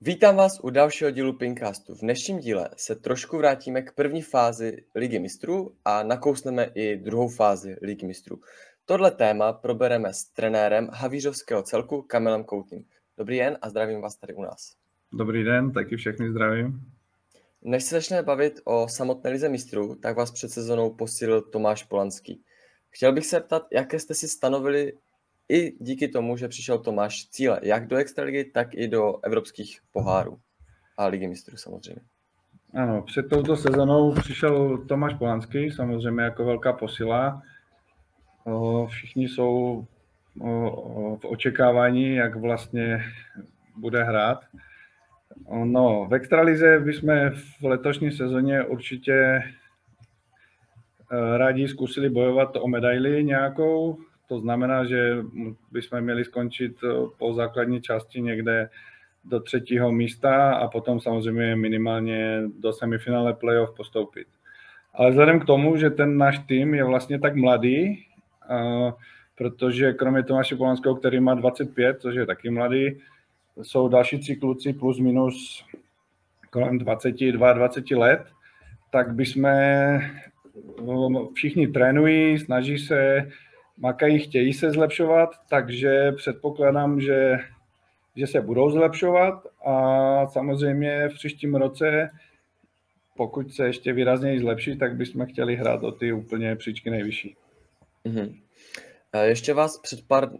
Vítám vás u dalšího dílu Pinkastu. V dnešním díle se trošku vrátíme k první fázi Ligy mistrů a nakousneme i druhou fázi Ligy mistrů. Tohle téma probereme s trenérem Havířovského celku Kamilem Koutným. Dobrý den a zdravím vás tady u nás. Dobrý den, taky všechny zdravím. Než se začneme bavit o samotné lize mistrů, tak vás před sezónou posílil Tomáš Polanský. Chtěl bych se ptat, jaké jste si stanovili i díky tomu, že přišel Tomáš cíle, jak do extraligy, tak i do evropských pohárů a ligy mistrů samozřejmě. Ano, před touto sezonou přišel Tomáš Polanský, samozřejmě jako velká posila. Všichni jsou v očekávání, jak vlastně bude hrát. No, v extralize bychom v letošní sezóně určitě eh, rádi zkusili bojovat o medaili nějakou, to znamená, že bychom měli skončit eh, po základní části někde do třetího místa a potom samozřejmě minimálně do semifinále playoff postoupit. Ale vzhledem k tomu, že ten náš tým je vlastně tak mladý, protože kromě Tomáše Polanského, který má 25, což je taky mladý, jsou další tři kluci plus minus kolem 22-20 let, tak bychom všichni trénují, snaží se, makají, chtějí se zlepšovat, takže předpokládám, že, že se budou zlepšovat a samozřejmě v příštím roce, pokud se ještě výrazněji zlepší, tak bychom chtěli hrát o ty úplně příčky nejvyšší. Mm-hmm. Ještě vás před pár...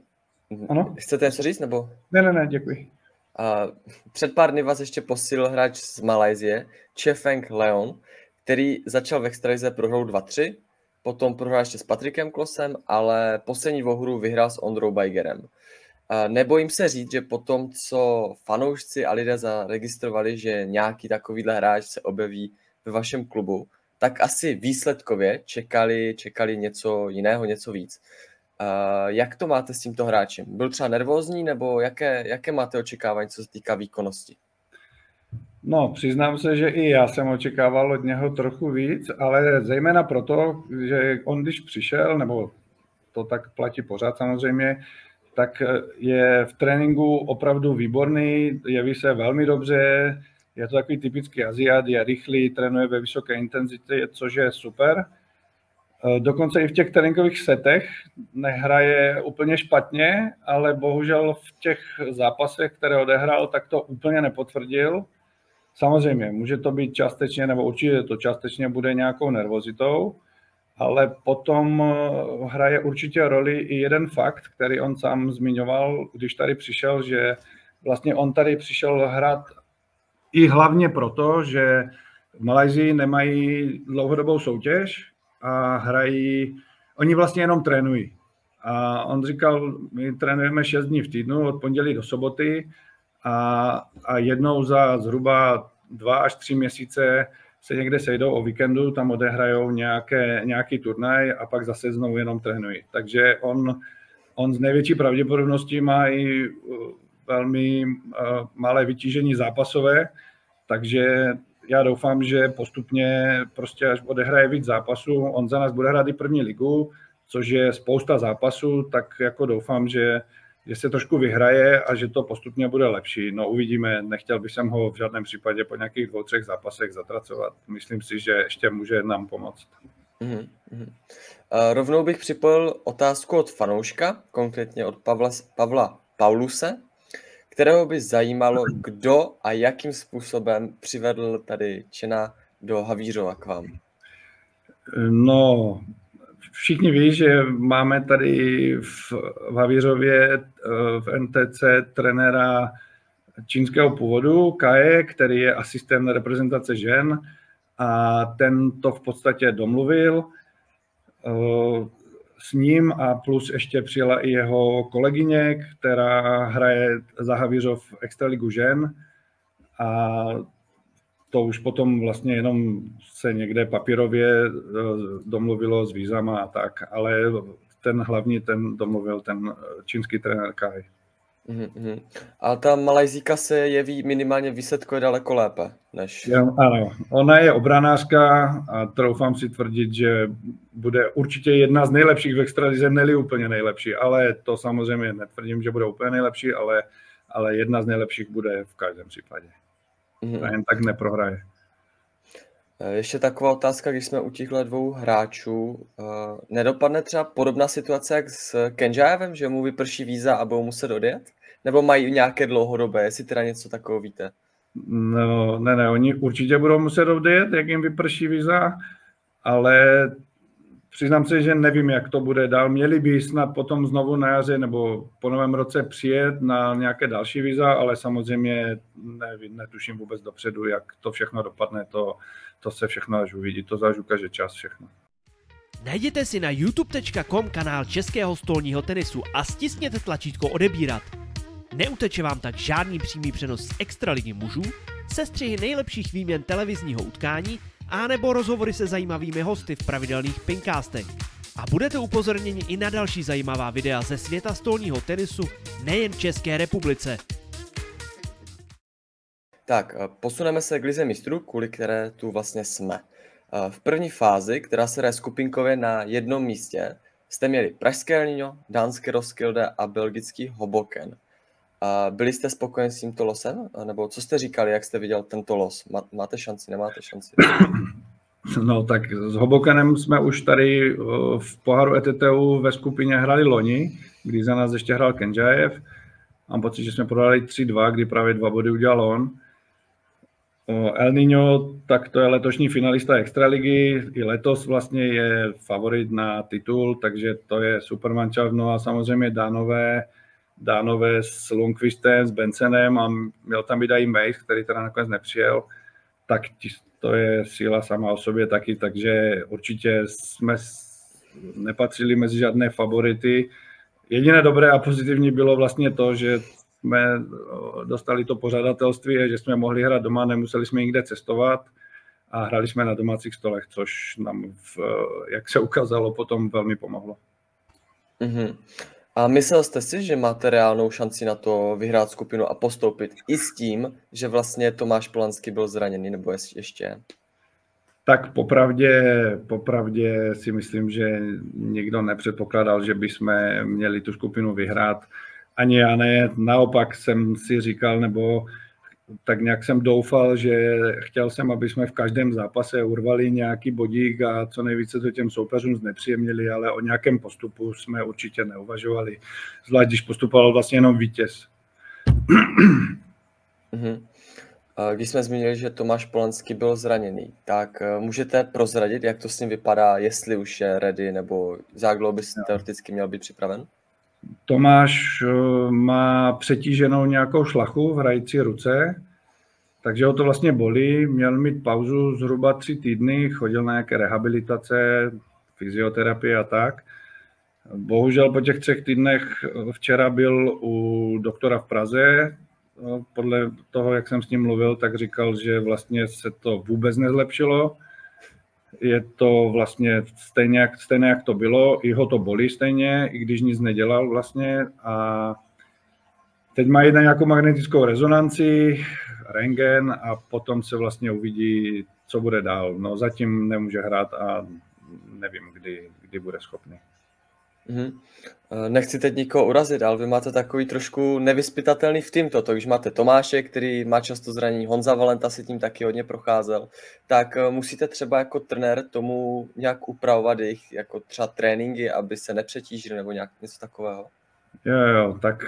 Ano? Chcete něco říct, nebo? Ne, ne, ne, děkuji. A před pár dny vás ještě posílil hráč z Malajzie, Chefeng Leon, který začal v extralize prohrou 2-3, potom prohrál ještě s Patrikem Klosem, ale poslední hru vyhrál s Ondrou Bajgerem. Nebojím se říct, že po tom, co fanoušci a lidé zaregistrovali, že nějaký takovýhle hráč se objeví ve vašem klubu, tak asi výsledkově čekali, čekali něco jiného, něco víc. Uh, jak to máte s tímto hráčem? Byl třeba nervózní, nebo jaké, jaké máte očekávání, co se týká výkonnosti? No, přiznám se, že i já jsem očekával od něho trochu víc, ale zejména proto, že on když přišel, nebo to tak platí pořád samozřejmě, tak je v tréninku opravdu výborný, jeví se velmi dobře, je to takový typický Aziat, je rychlý, trénuje ve vysoké intenzitě, což je super. Eh, dokonce i v těch tréninkových setech nehraje úplně špatně, ale bohužel v těch zápasech, které odehrál, tak to úplně nepotvrdil. Samozřejmě, může to být částečně, nebo určitě to částečně bude nějakou nervozitou, ale potom eh, hraje určitě roli i jeden fakt, který on sám zmiňoval, když tady přišel, že vlastně on tady přišel hrát i hlavně proto, že v Malajzii nemají dlouhodobou soutěž, a hrají, oni vlastně jenom trénují. A on říkal, my trénujeme 6 dní v týdnu, od pondělí do soboty a, a jednou za zhruba dva až tři měsíce se někde sejdou o víkendu, tam odehrajou nějaké, nějaký turnaj a pak zase znovu jenom trénují. Takže on, on z největší pravděpodobností má i uh, velmi uh, malé vytížení zápasové, takže já doufám, že postupně prostě až odehraje víc zápasů, on za nás bude hrát i první ligu, což je spousta zápasů, tak jako doufám, že, že se trošku vyhraje a že to postupně bude lepší. No uvidíme, nechtěl bych jsem ho v žádném případě po nějakých dvou, třech zápasech zatracovat. Myslím si, že ještě může nám pomoct. Mm-hmm. Uh, rovnou bych připojil otázku od fanouška, konkrétně od Pavla, Pavla Pauluse kterého by zajímalo, kdo a jakým způsobem přivedl tady Čena do Havířova k vám. No, všichni ví, že máme tady v, Havířově eh, v NTC trenéra čínského původu, Kaje, který je asistent reprezentace žen a ten to v podstatě domluvil. S ním a plus ještě přijela i jeho kolegyně, která hraje za Havířov Extraligu žen a to už potom vlastně jenom se někde papírově eh, domluvilo s vízama a tak, ale ten hlavní, ten domluvil ten čínský trenér Kai. Mm-hmm. A ta Malajzíka se jeví minimálně výsledkově daleko lépe než... Jo, ano, ona je obranářka a troufám si tvrdit, že bude určitě jedna z nejlepších v extralize, neli úplně nejlepší, ale to samozřejmě netvrdím, že bude úplně nejlepší, ale, ale jedna z nejlepších bude v každém případě. Mm-hmm. A jen tak neprohraje. Eh, ještě taková otázka, když jsme u těchto dvou hráčů. Eh, nedopadne třeba podobná situace jak s Kenjavem, že mu vyprší víza a budou muset odjet? Nebo mají nějaké dlouhodobé, jestli teda něco takového víte? No, ne, ne, oni určitě budou muset odjet, jak jim vyprší víza, ale přiznám se, že nevím, jak to bude dál. Měli by snad potom znovu na jaře nebo po novém roce přijet na nějaké další víza, ale samozřejmě ne, netuším vůbec dopředu, jak to všechno dopadne. To, to se všechno až uvidí, to záž ukáže čas všechno. Najděte si na youtube.com kanál Českého stolního tenisu a stisněte tlačítko odebírat. Neuteče vám tak žádný přímý přenos z Extraligy mužů, sestřihy nejlepších výměn televizního utkání a nebo rozhovory se zajímavými hosty v pravidelných pinkastech. A budete upozorněni i na další zajímavá videa ze světa stolního tenisu nejen v České republice. Tak, eh, posuneme se k lize mistrů, kvůli které tu vlastně jsme. Eh, v první fázi, která se hraje skupinkově na jednom místě, jste měli pražské Elnino, dánské Roskilde a belgický Hoboken. A byli jste spokojeni s tímto losem? Nebo co jste říkali, jak jste viděl tento los? Máte šanci, nemáte šanci? No tak s Hobokenem jsme už tady eh, v poharu ETTU ve skupině hrali loni, kdy za nás ještě hrál Kenjaev. Mám pocit, že jsme prodali 3-2, kdy právě dva body udělal on. El Niño, tak to je letošní finalista Extraligy, i letos vlastně je favorit na titul, takže to je super mančav. No a samozřejmě Dánové, Dánové s Lundqvistem, s Bensenem a měl tam být i Mace, který teda nakonec nepřijel, tak to je síla sama o sobě taky, takže určitě jsme nepatřili mezi žádné favority. Jediné dobré a pozitivní bylo vlastně to, že jsme dostali to pořadatelství že jsme mohli hrát doma, nemuseli jsme nikde cestovat a hrali jsme na domácích stolech, což nám, v, jak se ukázalo, potom velmi pomohlo. Mm-hmm. A myslel jste si, že máte reálnou šanci na to vyhrát skupinu a postoupit i s tím, že vlastně Tomáš Polanský byl zraněný, nebo ještě? Tak popravdě, popravdě si myslím, že nikdo nepředpokládal, že bychom měli tu skupinu vyhrát ani já ne, naopak jsem si říkal, nebo tak nějak jsem doufal, že chtěl jsem, aby jsme v každém zápase urvali nějaký bodík a co nejvíce to těm soupeřům znepříjemnili, ale o nějakém postupu jsme určitě neuvažovali, zvlášť když postupoval vlastně jenom vítěz. Mm-hmm. Když jsme zmínili, že Tomáš Polanský byl zraněný, tak eh, můžete prozradit, jak to s ním vypadá, jestli už je ready, nebo Záglo by teoreticky měl být připraven? Tomáš eh, má přetíženou nějakou šlachu v hrající ruce, takže ho to vlastně bolí. Měl mít pauzu zhruba tři týdny, chodil na nějaké rehabilitace, fyzioterapie a tak. Bohužel po těch třech týdnech eh, včera byl u doktora v Praze. Eh, podle toho, jak jsem s ním mluvil, tak říkal, že vlastně se to vůbec nezlepšilo je to vlastně stejně jak, stejně jak to bylo, i ho to bolí stejně, i když nic nedělal vlastně a teď má jedna nějakou magnetickou rezonanci, rengen a potom se vlastně uvidí, co bude dál. No zatím nemůže hrát a nevím, kdy, kdy bude schopný. Mm-hmm. Nechci teď nikoho urazit, ale vy máte takový trošku nevyspytatelný v týmto. To, když máte Tomáše, který má často zranění, Honza Valenta si tím taky hodně procházel, tak eh, musíte třeba jako trenér tomu nějak upravovat jejich jako třeba tréninky, aby se nepřetížili nebo nějak něco takového. Jo, jo, tak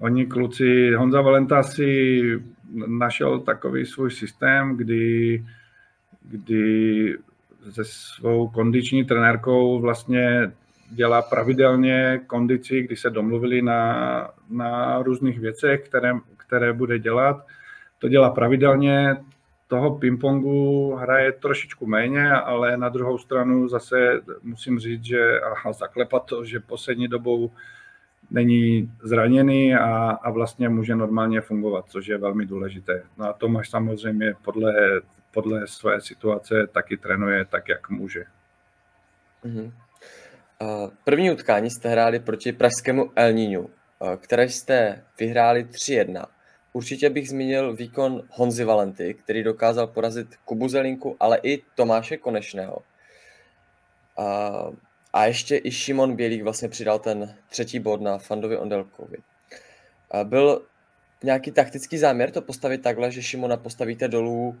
oni kluci, Honza Valenta si našel takový svůj systém, kdy, kdy se svou kondiční trenérkou vlastně dělá pravidelně kondici, kdy se domluvili na, na různých věcech, které, které bude dělat. To dělá pravidelně, toho pingpongu hraje trošičku méně, ale na druhou stranu zase musím říct, že a zaklepat to, že poslední dobou není zraněný a, a vlastně může normálně fungovat, což je velmi důležité. No a Tomáš samozřejmě podle, podle své situace taky trénuje tak, jak může. Mm-hmm. První utkání jste hráli proti pražskému El Niñu. které jste vyhráli 3-1. Určitě bych zmínil výkon Honzy Valenty, který dokázal porazit Kubu Zelinku, ale i Tomáše Konečného. A, a ještě i Šimon Bělík vlastně přidal ten třetí bod na Fandovi Ondelkovi. Byl nějaký taktický záměr to postavit takhle, že Šimona postavíte dolů?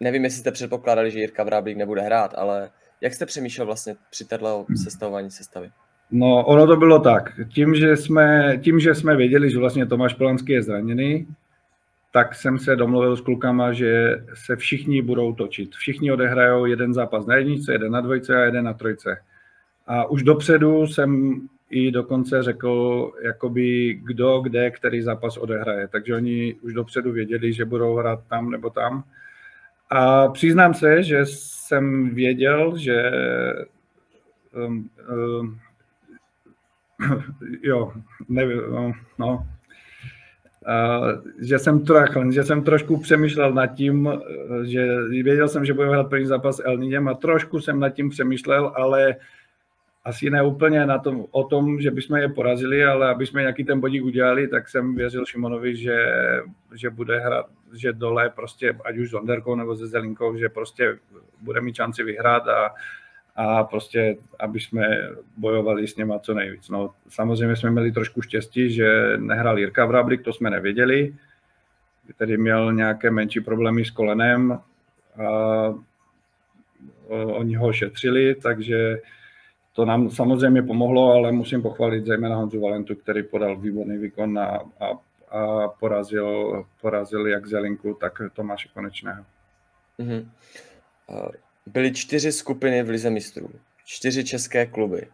Nevím, jestli jste předpokládali, že Jirka Vráblík nebude hrát, ale jak jste přemýšlel vlastně při této sestavování sestavy? No, ono to bylo tak. Tím, že jsme, tím, že jsme věděli, že vlastně Tomáš Polanský je zraněný, tak jsem se domluvil s klukama, že se všichni budou točit. Všichni odehrajou jeden zápas na jedničce, jeden na dvojce a jeden na trojce. A už dopředu jsem i dokonce řekl, jakoby kdo, kde, který zápas odehraje. Takže oni už dopředu věděli, že budou hrát tam nebo tam. A přiznám se, že jsem věděl, že um, um, jo, nevím, no. Uh, že jsem trochu, že jsem trošku přemýšlel nad tím, že věděl jsem, že budeme hrát první zápas s Elníněm a trošku jsem nad tím přemýšlel, ale asi ne úplně na tom, o tom, že bychom je porazili, ale aby jsme nějaký ten bodík udělali, tak jsem věřil Šimonovi, že, že bude hrát, že dole prostě, ať už s Onderkou nebo se Zelinkou, že prostě bude mít šanci vyhrát a, a prostě, aby jsme bojovali s něma co nejvíc. No, samozřejmě jsme měli trošku štěstí, že nehrál Jirka Vrablik, to jsme nevěděli, který měl nějaké menší problémy s kolenem a oni ho šetřili, takže to nám samozřejmě pomohlo, ale musím pochválit zejména Honzu Valentu, který podal výborný výkon a, a, a porazil, porazil jak Zelinku, tak Tomáše Konečného. Mm-hmm. Byly čtyři skupiny v Lize mistrů, čtyři české kluby.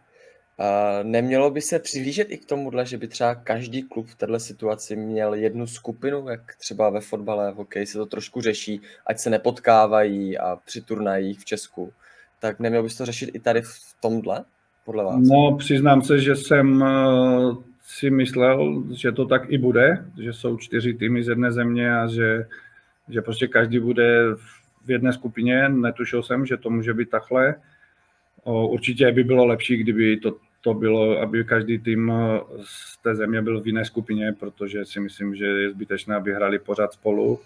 Nemělo by se přihlížet i k tomuhle, že by třeba každý klub v této situaci měl jednu skupinu, jak třeba ve fotbale, v hokeji se to trošku řeší, ať se nepotkávají a při turnajích v Česku. Tak nemělo by se to řešit i tady v tomhle? Podle vás? No, přiznám se, že jsem eh, si myslel, že to tak i bude, že jsou čtyři týmy z jedné země a že, že prostě každý bude v jedné skupině. Netušil jsem, že to může být takhle. Určitě by bylo lepší, kdyby to, to bylo, aby každý tým eh, z té země byl v jiné skupině, protože si myslím, že je zbytečné, aby hrali pořád spolu.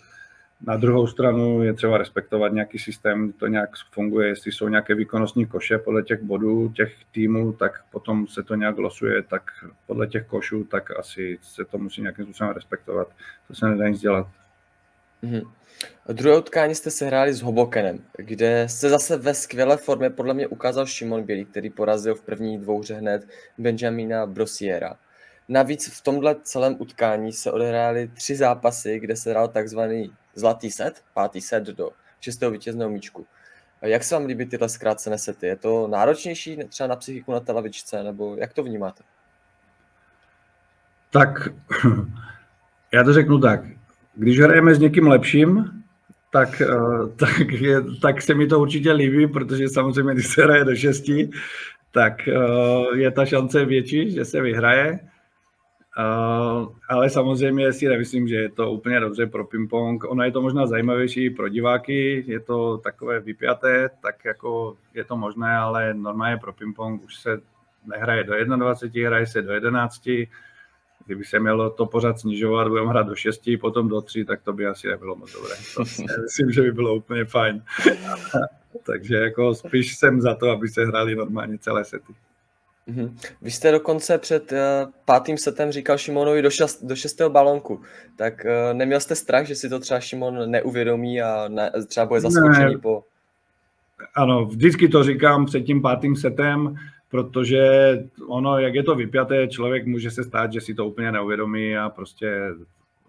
Na druhou stranu je třeba respektovat nějaký systém, to nějak funguje, jestli jsou nějaké výkonnostní koše podle těch bodů těch týmů, tak potom se to nějak losuje, tak podle těch košů, tak asi se to musí nějakým způsobem respektovat. To se nedá nic dělat. Mm-hmm. Druhé utkání jste se hráli s Hobokenem, kde se zase ve skvělé formě podle mě ukázal Šimon Bělý, který porazil v první dvouře hned Benjamina Brosiera. Navíc v tomhle celém utkání se odehrály tři zápasy, kde se hrál takzvaný zlatý set, pátý set do čistého vítězného míčku. Jak se vám líbí tyhle zkrácené sety? Je to náročnější třeba na psychiku na televičce, nebo jak to vnímáte? Tak já to řeknu tak. Když hrajeme s někým lepším, tak, eh, tak, je, tak se mi to určitě líbí, protože samozřejmě, když se hraje do šesti, tak eh, je ta šance větší, že se vyhraje. Uh, ale samozřejmě si nemyslím, že je to úplně dobře pro ping-pong. Ono je to možná zajímavější pro diváky, je to takové vypjaté, tak jako je to možné, ale normálně pro ping-pong už se nehraje do 21, hraje se do 11. Kdyby se mělo to pořád snižovat, budeme hrát do 6, potom do 3, tak to by asi nebylo moc dobré. To si myslím, že by bylo úplně fajn. Takže jako spíš jsem za to, aby se hráli normálně celé sety. Mm-hmm. Vy jste dokonce před uh, pátým setem říkal Šimonovi do, šest, do šestého balonku, tak uh, neměl jste strach, že si to třeba Šimon neuvědomí a ne, třeba bude zaskočený ne. po... Ano, vždycky to říkám před tím pátým setem, protože ono, jak je to vypjaté, člověk může se stát, že si to úplně neuvědomí a prostě,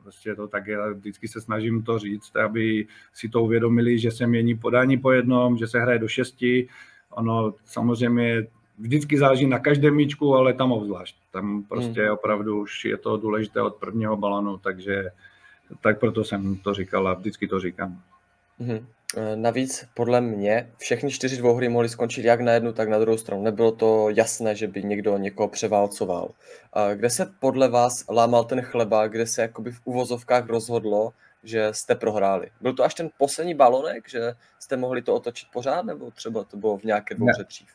prostě to tak je. Vždycky se snažím to říct, aby si to uvědomili, že se mění podání po jednom, že se hraje do šesti. Ono samozřejmě vždycky záleží na každém míčku, ale tam obzvlášť. Tam prostě hmm. opravdu už je to důležité od prvního balonu, takže tak proto jsem to říkal a vždycky to říkám. Hmm. Navíc podle mě všechny čtyři dvouhry mohly skončit jak na jednu, tak na druhou stranu. Nebylo to jasné, že by někdo někoho převálcoval. Kde se podle vás lámal ten chleba, kde se jakoby v uvozovkách rozhodlo, že jste prohráli? Byl to až ten poslední balonek, že jste mohli to otočit pořád, nebo třeba to bylo v nějaké dvouře dřív?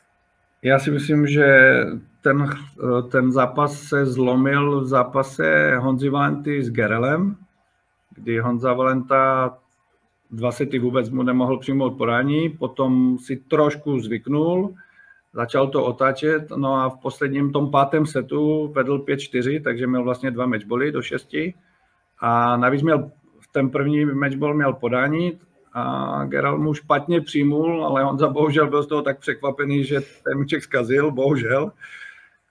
Já si myslím, že ten, ten zápas se zlomil v zápase Honzi Valenty s Gerelem, kdy Honza Valenta dva sety vůbec mu nemohl přijmout porání, potom si trošku zvyknul, začal to otáčet, no a v posledním tom pátém setu vedl 5-4, takže měl vlastně dva matchboly do šesti. A navíc měl v ten první matchball měl podání a Gerald mu špatně přijmul, ale on za bohužel byl z toho tak překvapený, že ten míček zkazil, bohužel.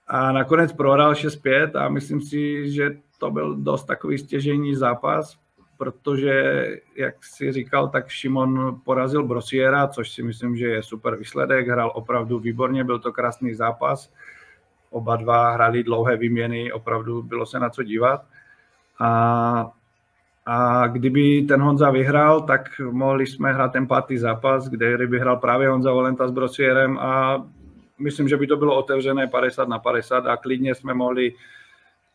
A nakonec prohrál 6-5 a myslím si, že to byl dost takový stěžení zápas, protože, jak si říkal, tak Šimon porazil Brosiera, což si myslím, že je super výsledek, hrál opravdu výborně, byl to krásný zápas, oba dva hráli dlouhé výměny, opravdu bylo se na co dívat. A, a kdyby ten Honza vyhrál, tak mohli jsme hrát ten pátý zápas, kde by hrál právě Honza Valenta s Brosierem a myslím, že by to bylo otevřené 50 na 50 a klidně jsme mohli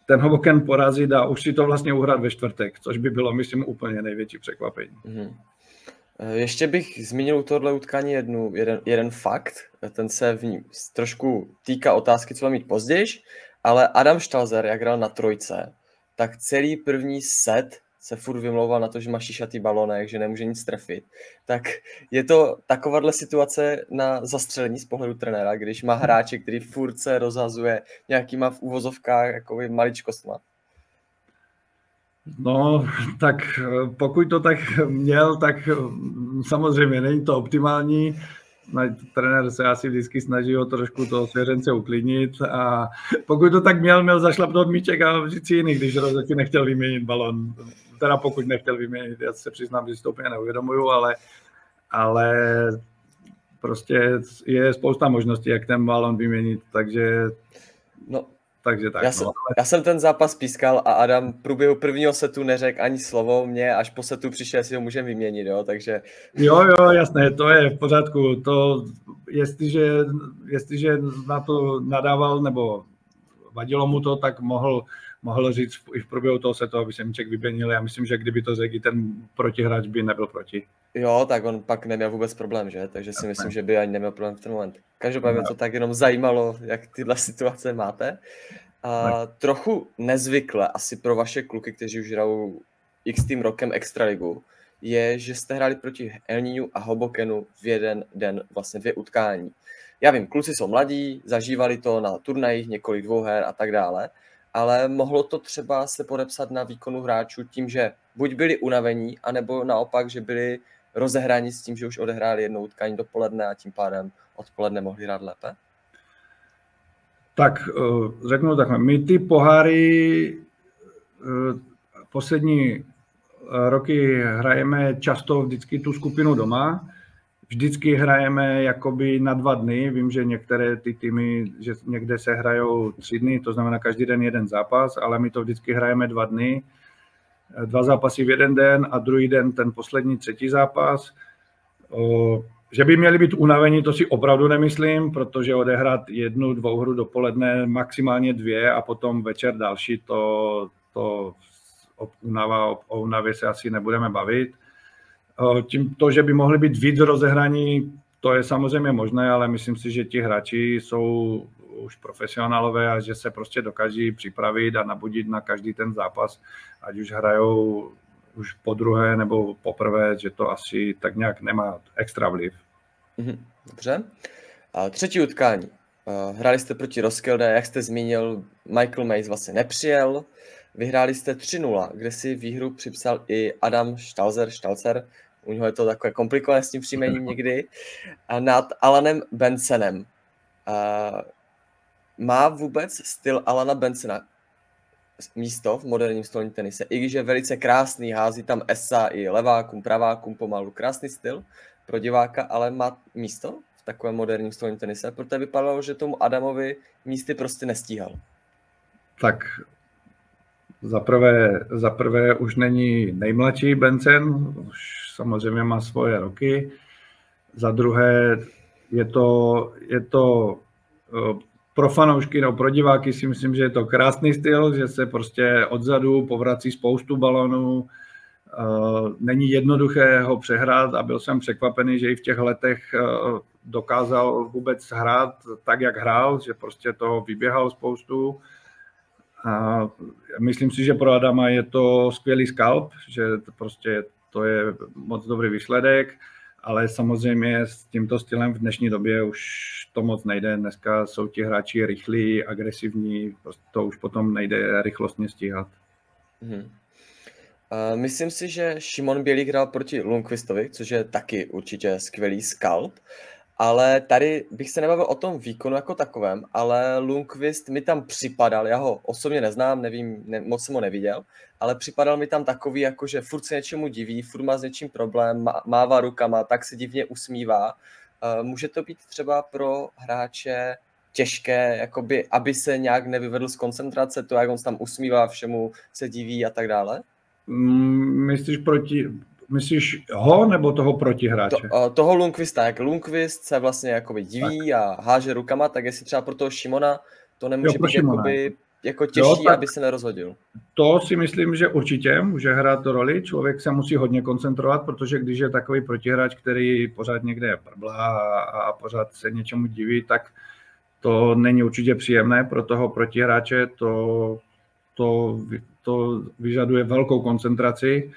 ten Hoboken porazit a už si to vlastně uhrát ve čtvrtek, což by bylo, myslím, úplně největší překvapení. Mm-hmm. Ještě bych zmínil u tohle utkání jednu, jeden, jeden fakt, ten se v ní trošku týká otázky, co mám mít později, ale Adam Stalzer, jak hrál na trojce, tak celý první set se furt vymlouval na to, že má šišatý balonek, že nemůže nic trefit, tak je to takováhle situace na zastřelení z pohledu trenéra, když má hráče, který furt se rozhazuje nějakýma v úvozovkách jakoby maličkostma. No, tak pokud to tak měl, tak samozřejmě není to optimální trenér se asi vždycky snaží o trošku toho svěřence uklidnit a pokud to tak měl, měl zašlapnout míček a říct si jiný, když rozhodně nechtěl vyměnit balon. Teda pokud nechtěl vyměnit, já se přiznám, že si to úplně neuvědomuju, ale, ale prostě je spousta možností, jak ten balon vyměnit, takže No, takže tak. Já, jsem, no. já jsem ten zápas pískal a Adam v průběhu prvního setu neřekl ani slovo mě, až po setu přišel, jestli ho můžeme vyměnit, jo, takže... Jo, jo, jasné, to je v pořádku. To, jestliže, jestliže na to nadával nebo vadilo mu to, tak mohl, mohl říct i v průběhu toho setu, aby se Míček vyměnil. Já myslím, že kdyby to řekl, ten protihráč by nebyl proti. Jo, tak on pak neměl vůbec problém, že? Takže si myslím, že by ani neměl problém v ten moment. Každopádně to tak jenom zajímalo, jak tyhle situace máte. A trochu nezvykle asi pro vaše kluky, kteří už hrajou x tým rokem Extraligu, je, že jste hráli proti Elníňu a Hobokenu v jeden den, vlastně dvě utkání. Já vím, kluci jsou mladí, zažívali to na turnajích několik dvouher a tak dále, ale mohlo to třeba se podepsat na výkonu hráčů tím, že buď byli unavení, anebo naopak, že byli rozehráni s tím, že už odehráli jednou utkání dopoledne a tím pádem odpoledne mohli hrát lépe? Tak eh, řeknu takhle, my ty poháry eh, poslední eh, roky hrajeme často vždycky tu skupinu doma, vždycky hrajeme jakoby na dva dny. Vím, že některé ty týmy, že někde se hrajou tři dny, to znamená každý den jeden zápas, ale my to vždycky hrajeme dva dny. Dva zápasy v jeden den a druhý den ten poslední třetí zápas. Že by měli být unavení, to si opravdu nemyslím, protože odehrát jednu, dvou hru dopoledne, maximálně dvě a potom večer další, to, to unava, o unavě se asi nebudeme bavit. Tím to, že by mohli být víc rozehraní, to je samozřejmě možné, ale myslím si, že ti hráči jsou už profesionálové a že se prostě dokáží připravit a nabudit na každý ten zápas, ať už hrajou už po druhé nebo poprvé, že to asi tak nějak nemá extra vliv. Mhm, dobře. A třetí utkání. Hráli jste proti Roskilde, jak jste zmínil, Michael Mays vlastně nepřijel. Vyhráli jste 3-0, kde si výhru připsal i Adam Stalzer, Stalzer, u něho je to takové komplikované s tím příjmením někdy, nad Alanem Bensonem. Má vůbec styl Alana Bensona místo v moderním stolním tenise, i když je velice krásný, hází tam esa i levákům, pravákům pomalu, krásný styl pro diváka, ale má místo v takovém moderním stolním tenise, protože vypadalo, že tomu Adamovi místy prostě nestíhal. Tak za prvé, za prvé už není nejmladší Bencen, už samozřejmě má svoje roky. Za druhé je to, je to eh, pro fanoušky, no pro diváky si myslím, že je to krásný styl, že se prostě odzadu povrací spoustu balonů, Uh, není jednoduché ho přehrát a byl jsem překvapený, že i v těch letech uh, dokázal vůbec hrát tak, jak hrál, že prostě toho vyběhal spoustu. A myslím si, že pro Adama je to skvělý skalp, že to prostě to je moc dobrý výsledek, ale samozřejmě s tímto stylem v dnešní době už to moc nejde. Dneska jsou ti hráči rychlí, agresivní, prostě to už potom nejde rychlostně stíhat. Hmm. Myslím si, že Šimon Bělík hrál proti Lundqvistovi, což je taky určitě skvělý skalp, ale tady bych se nebavil o tom výkonu jako takovém, ale Lundqvist mi tam připadal, já ho osobně neznám, nevím, ne, moc jsem ho neviděl, ale připadal mi tam takový, jako že furt se něčemu diví, furt má s něčím problém, má, mává rukama, tak se divně usmívá. Uh, může to být třeba pro hráče těžké, jakoby, aby se nějak nevyvedl z koncentrace, to, jak on se tam usmívá, všemu se diví a tak dále? Mm, myslíš proti, myslíš ho nebo toho protihráče? To, uh, toho Lundqvista, jak Lundqvist se vlastně jakoby diví tak. a háže rukama, tak jestli třeba pro toho Šimona to nemůže jo, být jakoby, jako těžší, jo, tak, aby se nerozhodil. To si myslím, že určitě může hrát to roli. Člověk se musí hodně koncentrovat, protože když je takový protihráč, který pořád někde brblá a, a pořád se něčemu diví, tak to není určitě příjemné pro toho protihráče. To, to to vyžaduje velkou koncentraci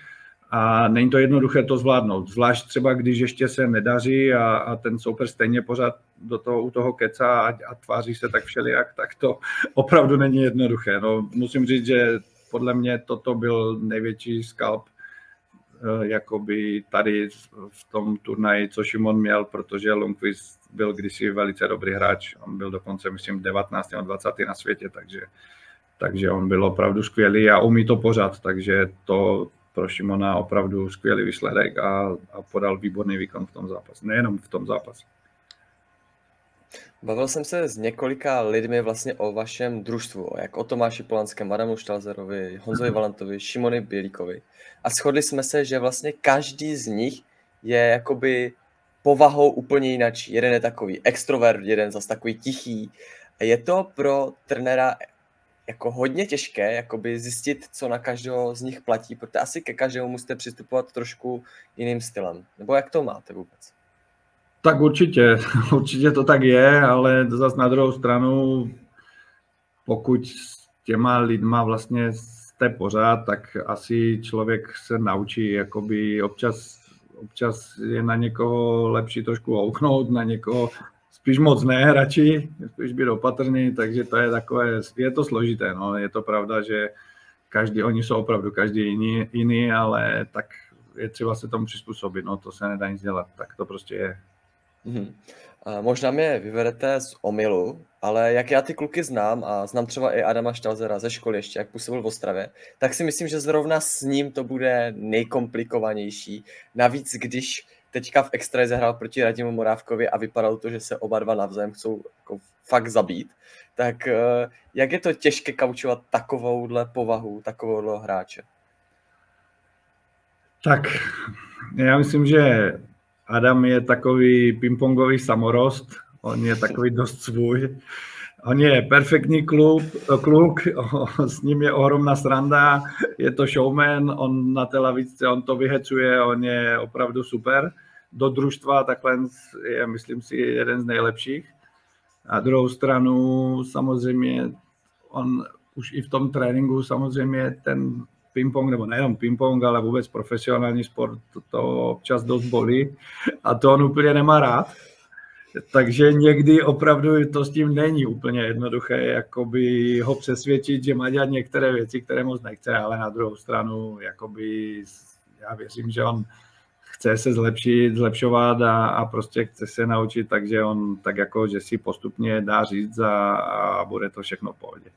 a není to jednoduché to zvládnout. Zvlášť třeba, když ještě se nedaří a, a ten soupeř stejně pořád do toho, u toho keca a, a tváří se tak všelijak, tak to opravdu není jednoduché. No, musím říct, že podle mě toto byl největší skalp eh, jakoby tady v tom turnaji, co Šimon měl, protože Lundqvist byl kdysi velice dobrý hráč. On byl dokonce, myslím, 19. a 20. na světě, takže takže on byl opravdu skvělý a umí to pořád, takže to pro Šimona opravdu skvělý výsledek a, a podal výborný výkon v tom zápase, nejenom v tom zápase. Bavil jsem se s několika lidmi vlastně o vašem družstvu, jak o Tomáši Polanském, Adamu Štalzerovi, Honzovi Valentovi, Šimony Bělíkovi. A shodli jsme se, že vlastně každý z nich je jakoby povahou úplně jinak. Jeden je takový extrovert, jeden zase takový tichý. Je to pro trenera jako hodně těžké jakoby zjistit, co na každého z nich platí, protože asi ke každému musíte přistupovat trošku jiným stylem. Nebo jak to máte vůbec? Tak určitě, určitě to tak je, ale zase na druhou stranu, pokud s těma lidma vlastně jste pořád, tak asi člověk se naučí jakoby občas, občas je na někoho lepší trošku ouknout, na někoho spíš moc ne, radši, spíš být opatrný, takže to je takové, je to složité, no, je to pravda, že každý, oni jsou opravdu každý jiný, jiný ale tak je třeba se tomu přizpůsobit, no to se nedá nic dělat, tak to prostě je. A možná mě vyvedete z omilu, ale jak já ty kluky znám a znám třeba i Adama Štalzera ze školy ještě, jak působil v Ostravě, tak si myslím, že zrovna s ním to bude nejkomplikovanější. Navíc, když teďka v extraze hrál proti Radimu Morávkovi a vypadalo to, že se oba dva navzájem chcou jako fakt zabít, tak eh, jak je to těžké kaučovat takovouhle povahu, takovouhle hráče? Tak, já myslím, že Adam je takový pingpongový samorost, on je takový dost svůj. On je perfektní klub, kluk, s ním je ohromná sranda, je to showman, on na té lavičce, on to vyhecuje, on je opravdu super do družstva, takhle je, myslím si, jeden z nejlepších. A druhou stranu samozřejmě on už i v tom tréninku samozřejmě ten ping-pong, nebo nejenom ping-pong, ale vůbec profesionální sport, to, to občas dost bolí a to on úplně nemá rád. Takže někdy opravdu to s tím není úplně jednoduché, jakoby ho přesvědčit, že má dělat některé věci, které moc nechce, ale na druhou stranu, jakoby já věřím, že on chce se zlepšit, zlepšovat a, a prostě chce se naučit, takže on tak jako, že si postupně dá říct a, a bude to všechno v pohodě.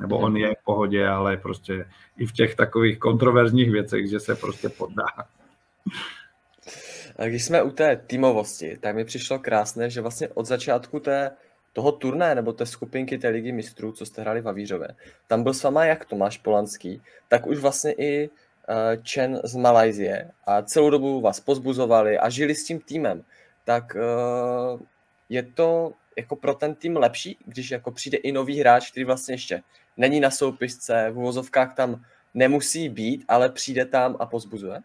Nebo on je v pohodě, ale prostě i v těch takových kontroverzních věcech, že se prostě poddá. Když jsme u té týmovosti, tak mi přišlo krásné, že vlastně od začátku té, toho turné nebo té skupinky té ligy mistrů, co jste hráli v Avířově, tam byl s váma jak Tomáš Polanský, tak už vlastně i Chen z Malajzie a celou dobu vás pozbuzovali a žili s tím týmem, tak uh, je to jako pro ten tým lepší, když jako přijde i nový hráč, který vlastně ještě není na soupisce, v uvozovkách tam nemusí být, ale přijde tam a pozbuzuje?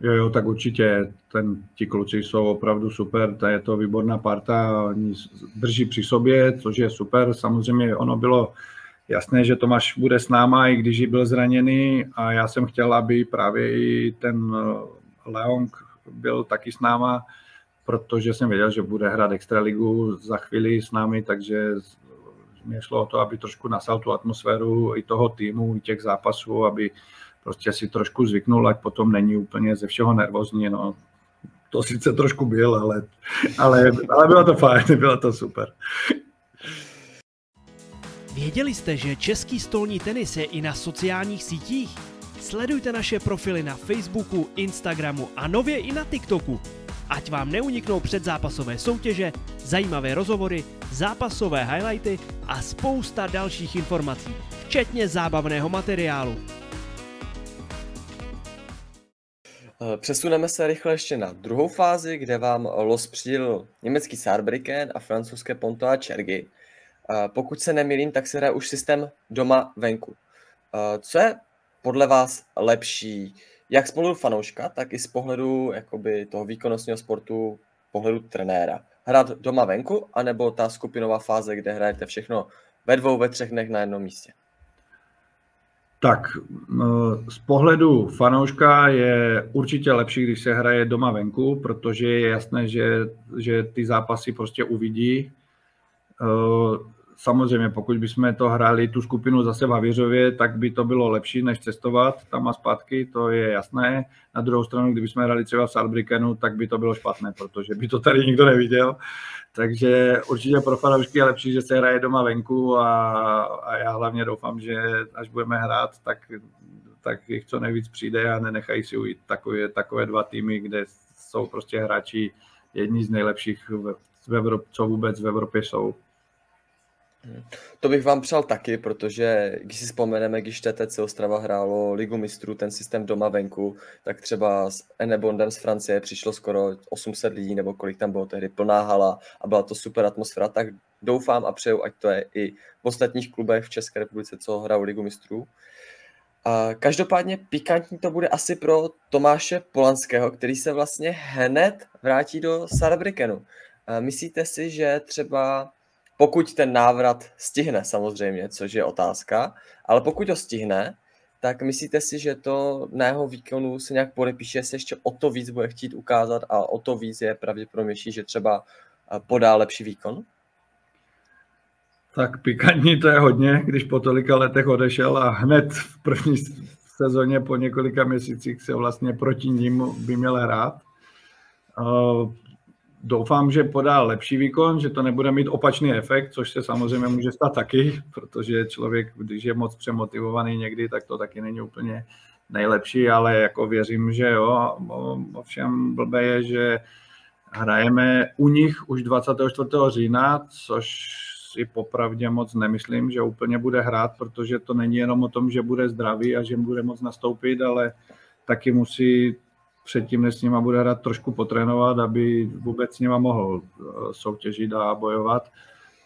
Jo, jo, tak určitě ten, ti kluci jsou opravdu super, to je to výborná parta, oni drží při sobě, což je super. Samozřejmě ono bylo jasné, že Tomáš bude s náma, i když byl zraněný a já jsem chtěl, aby právě i ten eh, Leong byl taky s náma, protože jsem věděl, že bude hrát extraligu za chvíli s námi, takže mě šlo o to, aby trošku nasal tu atmosféru i toho týmu, i těch zápasů, aby prostě si trošku zvyknul, ať potom není úplně ze všeho nervózní. No. To sice trošku byl, ale, ale, ale bylo to fajn, bylo to super. Věděli jste, že český stolní tenis je i na sociálních sítích? Sledujte naše profily na Facebooku, Instagramu a nově i na TikToku. Ať vám neuniknou předzápasové soutěže, zajímavé rozhovory, zápasové highlighty a spousta dalších informací, včetně zábavného materiálu. Eh, přesuneme se rychle ještě na druhou fázi, kde vám los přidělil německý Saarbrücken a francouzské Ponto a Čergy. Eh, pokud se nemýlím, tak se hraje už systém doma venku. Eh, co je podle vás lepší, jak z pohledu fanouška, tak i z pohledu jakoby, toho výkonnostního sportu, pohledu trenéra? Hrát doma venku, anebo ta skupinová fáze, kde hrajete všechno ve dvou, ve třech dnech na jednom místě? Tak z pohledu fanouška je určitě lepší, když se hraje doma venku, protože je jasné, že, že ty zápasy prostě uvidí. Samozřejmě, pokud bychom to hráli tu skupinu zase v Havěřově, tak by to bylo lepší, než cestovat tam a zpátky, to je jasné. Na druhou stranu, kdybychom hráli třeba v Saarbrückenu, tak by to bylo špatné, protože by to tady nikdo neviděl. Takže určitě pro fanoušky je lepší, že se hraje doma venku a, a já hlavně doufám, že až budeme hrát, tak, tak jich co nejvíc přijde a nenechají si ujít takové, takové dva týmy, kde jsou prostě hráči jedni z nejlepších, v, v Evrop, co vůbec v Evropě jsou. To bych vám přál taky, protože když si vzpomeneme, když TTC Ostrava hrálo Ligu mistrů, ten systém doma venku, tak třeba s Enebondem z Francie přišlo skoro 800 lidí, nebo kolik tam bylo tehdy, plná hala a byla to super atmosféra, tak doufám a přeju, ať to je i v ostatních klubech v České republice, co hrajou Ligu mistrů. A každopádně pikantní to bude asi pro Tomáše Polanského, který se vlastně hned vrátí do Saarbrückenu. Myslíte si, že třeba pokud ten návrat stihne samozřejmě, což je otázka, ale pokud ho stihne, tak myslíte si, že to na jeho výkonu se nějak podepíše, se ještě o to víc bude chtít ukázat a o to víc je pravděpodobnější, že třeba eh, podá lepší výkon? Tak pikantní to je hodně, když po tolika letech odešel a hned v první sezóně po několika měsících se vlastně proti ním by měl hrát. Doufám, že podá lepší výkon, že to nebude mít opačný efekt, což se samozřejmě může stát taky, protože člověk, když je moc přemotivovaný někdy, tak to taky není úplně nejlepší, ale jako věřím, že jo. Ovšem blbé je, že hrajeme u nich už 24. října, což si popravdě moc nemyslím, že úplně bude hrát, protože to není jenom o tom, že bude zdravý a že bude moc nastoupit, ale taky musí předtím, než s nima bude hrát, trošku potrénovat, aby vůbec s nima mohl eh, soutěžit a bojovat.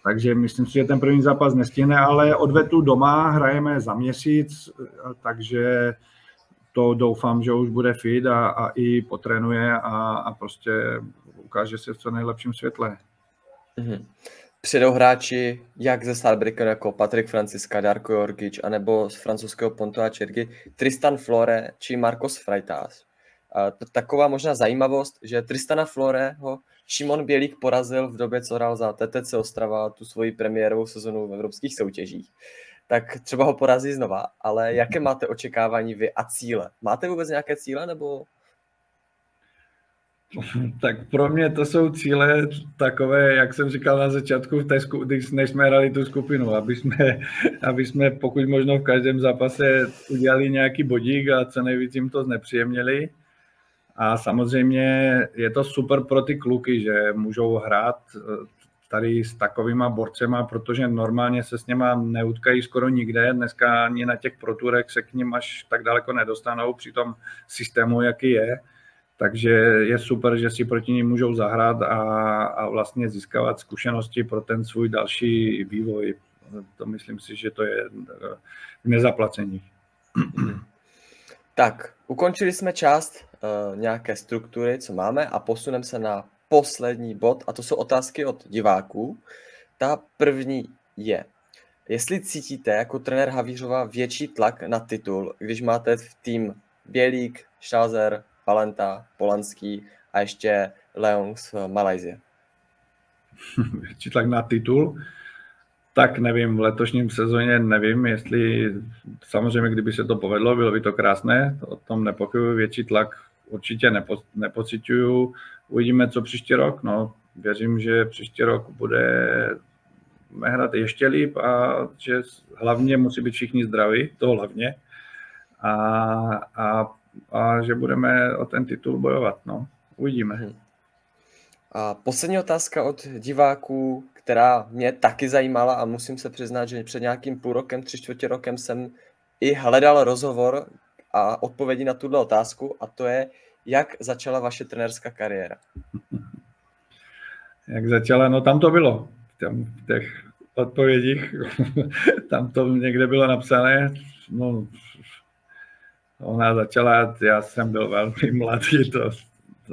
Takže myslím si, že ten první zápas nestihne, ale odvetu doma hrajeme za měsíc, eh, takže to doufám, že už bude fit a, a i potrénuje a, a prostě ukáže se v co nejlepším světle. Mm-hmm. Přijdou hráči jak ze Starbricker jako Patrik Franciska, Darko Jorgič, anebo z francouzského Ponto a Čergy, Tristan Flore či Marcos Freitas. Taková možná zajímavost, že Tristana Floreho Šimon Bělík porazil v době, co hrál za TTC Ostrava tu svoji premiérovou sezonu v evropských soutěžích. Tak třeba ho porazí znova, ale jaké máte očekávání vy a cíle? Máte vůbec nějaké cíle nebo tak pro mě to jsou cíle takové, jak jsem říkal na začátku, v té sku- když než jsme hrali tu skupinu, aby jsme, aby jsme pokud možno v každém zápase udělali nějaký bodík a co nejvíc jim to znepříjemnili. A samozřejmě je to super pro ty kluky, že můžou hrát eh, tady s takovýma borcema, protože normálně se s něma neutkají skoro nikde. Dneska ani na těch proturek se k ním až tak daleko nedostanou při tom systému, jaký je. Takže je super, že si proti ním můžou zahrát a, a vlastně získávat zkušenosti pro ten svůj další vývoj. To myslím si, že to je v nezaplacení. Tak, ukončili jsme část uh, nějaké struktury, co máme a posuneme se na poslední bod a to jsou otázky od diváků. Ta první je, jestli cítíte jako trenér Havířova větší tlak na titul, když máte v tým Bělík, Šázer, Valenta, Polanský a ještě Leon z Malajzie. Větší tlak na titul? Tak nevím, v letošním sezóně nevím, jestli samozřejmě, kdyby se to povedlo, bylo by to krásné, o tom nepochybuji, větší tlak určitě nepo, nepocituju. Uvidíme, co příští rok. No, věřím, že příští rok bude hrát ještě líp a že hlavně musí být všichni zdraví, to hlavně. A, a, a že budeme o ten titul bojovat. No. Uvidíme. Hmm. A poslední otázka od diváků, která mě taky zajímala a musím se přiznat, že před nějakým půl rokem, tři čtvrtě rokem jsem i hledal rozhovor a odpovědi na tuto otázku a to je, jak začala vaše trenérská kariéra? Jak začala? No tam to bylo. Tam v těch odpovědích, tam to někde bylo napsané. No, ona začala, já jsem byl velmi mladý, to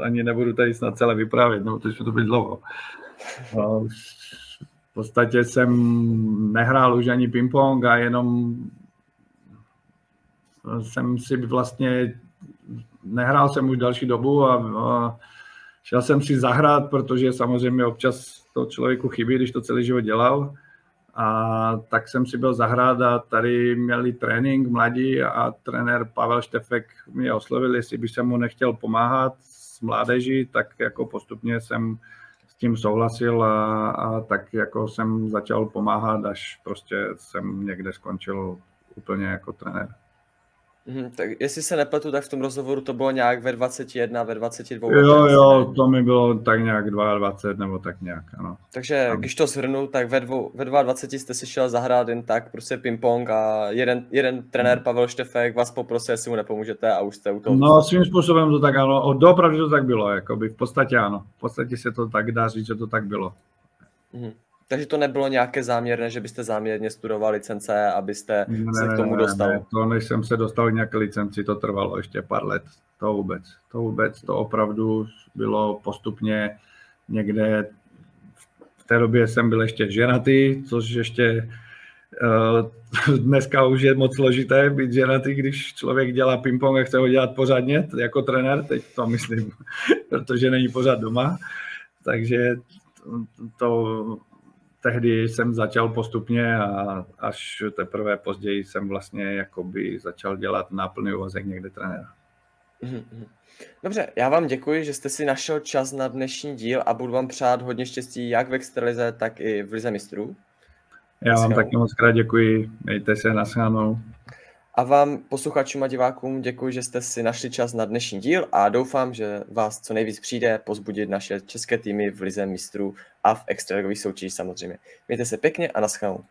ani nebudu tady snad celé vyprávět, no, to to být dlouho. No, v podstatě jsem nehrál už ani ping-pong a jenom jsem si vlastně, nehrál jsem už další dobu a, a šel jsem si zahrát, protože samozřejmě občas to člověku chybí, když to celý život dělal. A tak jsem si byl zahrát a tady měli trénink mladí a trenér Pavel Štefek mě oslovil, jestli by se mu nechtěl pomáhat s mládeží, tak jako postupně jsem s tím souhlasil a, a tak jako jsem začal pomáhat, až prostě jsem někde skončil úplně jako trenér. Mhm, tak jestli se nepletu, tak v tom rozhovoru to bylo nějak ve 21, ve 22 Jo, jo, to mi bylo tak nějak 22 nebo tak nějak, ano. Takže tam. když to shrnu, tak ve, dvou, ve 22 jste si šel zahrát jen tak prostě ping-pong a jeden, jeden trenér Pavel Štefek vás poprosil, jestli mu nepomůžete a už jste u toho. No svým způsobem to tak ano, dopravdu to tak bylo, jakoby v podstatě ano. V podstatě se to tak dá říct, že to tak bylo. Mhm. Takže to nebylo nějaké záměrné, že byste záměrně studoval licence, abyste ne, se k tomu ne, dostal? Ne, to než jsem se dostal nějaké licenci, to trvalo ještě pár let. To vůbec. To vůbec, to opravdu bylo postupně někde v té době jsem byl ještě ženatý, což ještě uh, dneska už je moc složité být ženatý, když člověk dělá ping-pong a chce ho dělat pořádně, jako trenér, teď to myslím, protože není pořád doma. Takže to tehdy jsem začal postupně a až teprve později jsem vlastně jakoby začal dělat náplný úvazek někde trenéra. Mhm, mhm. Dobře, já vám děkuji, že jste si našel čas na dnešní díl a budu vám přát hodně štěstí jak v Extralize, tak i v Lize mistrů. Já vám taky moc krát děkuji, mějte se, naschledanou. A vám, posluchačům a divákům, děkuji, že jste si našli čas na dnešní díl a doufám, že vás co nejvíc přijde pozbudit naše české týmy v Lize mistrů a v extraligových soutěžích samozřejmě. Mějte se pěkně a naschledanou.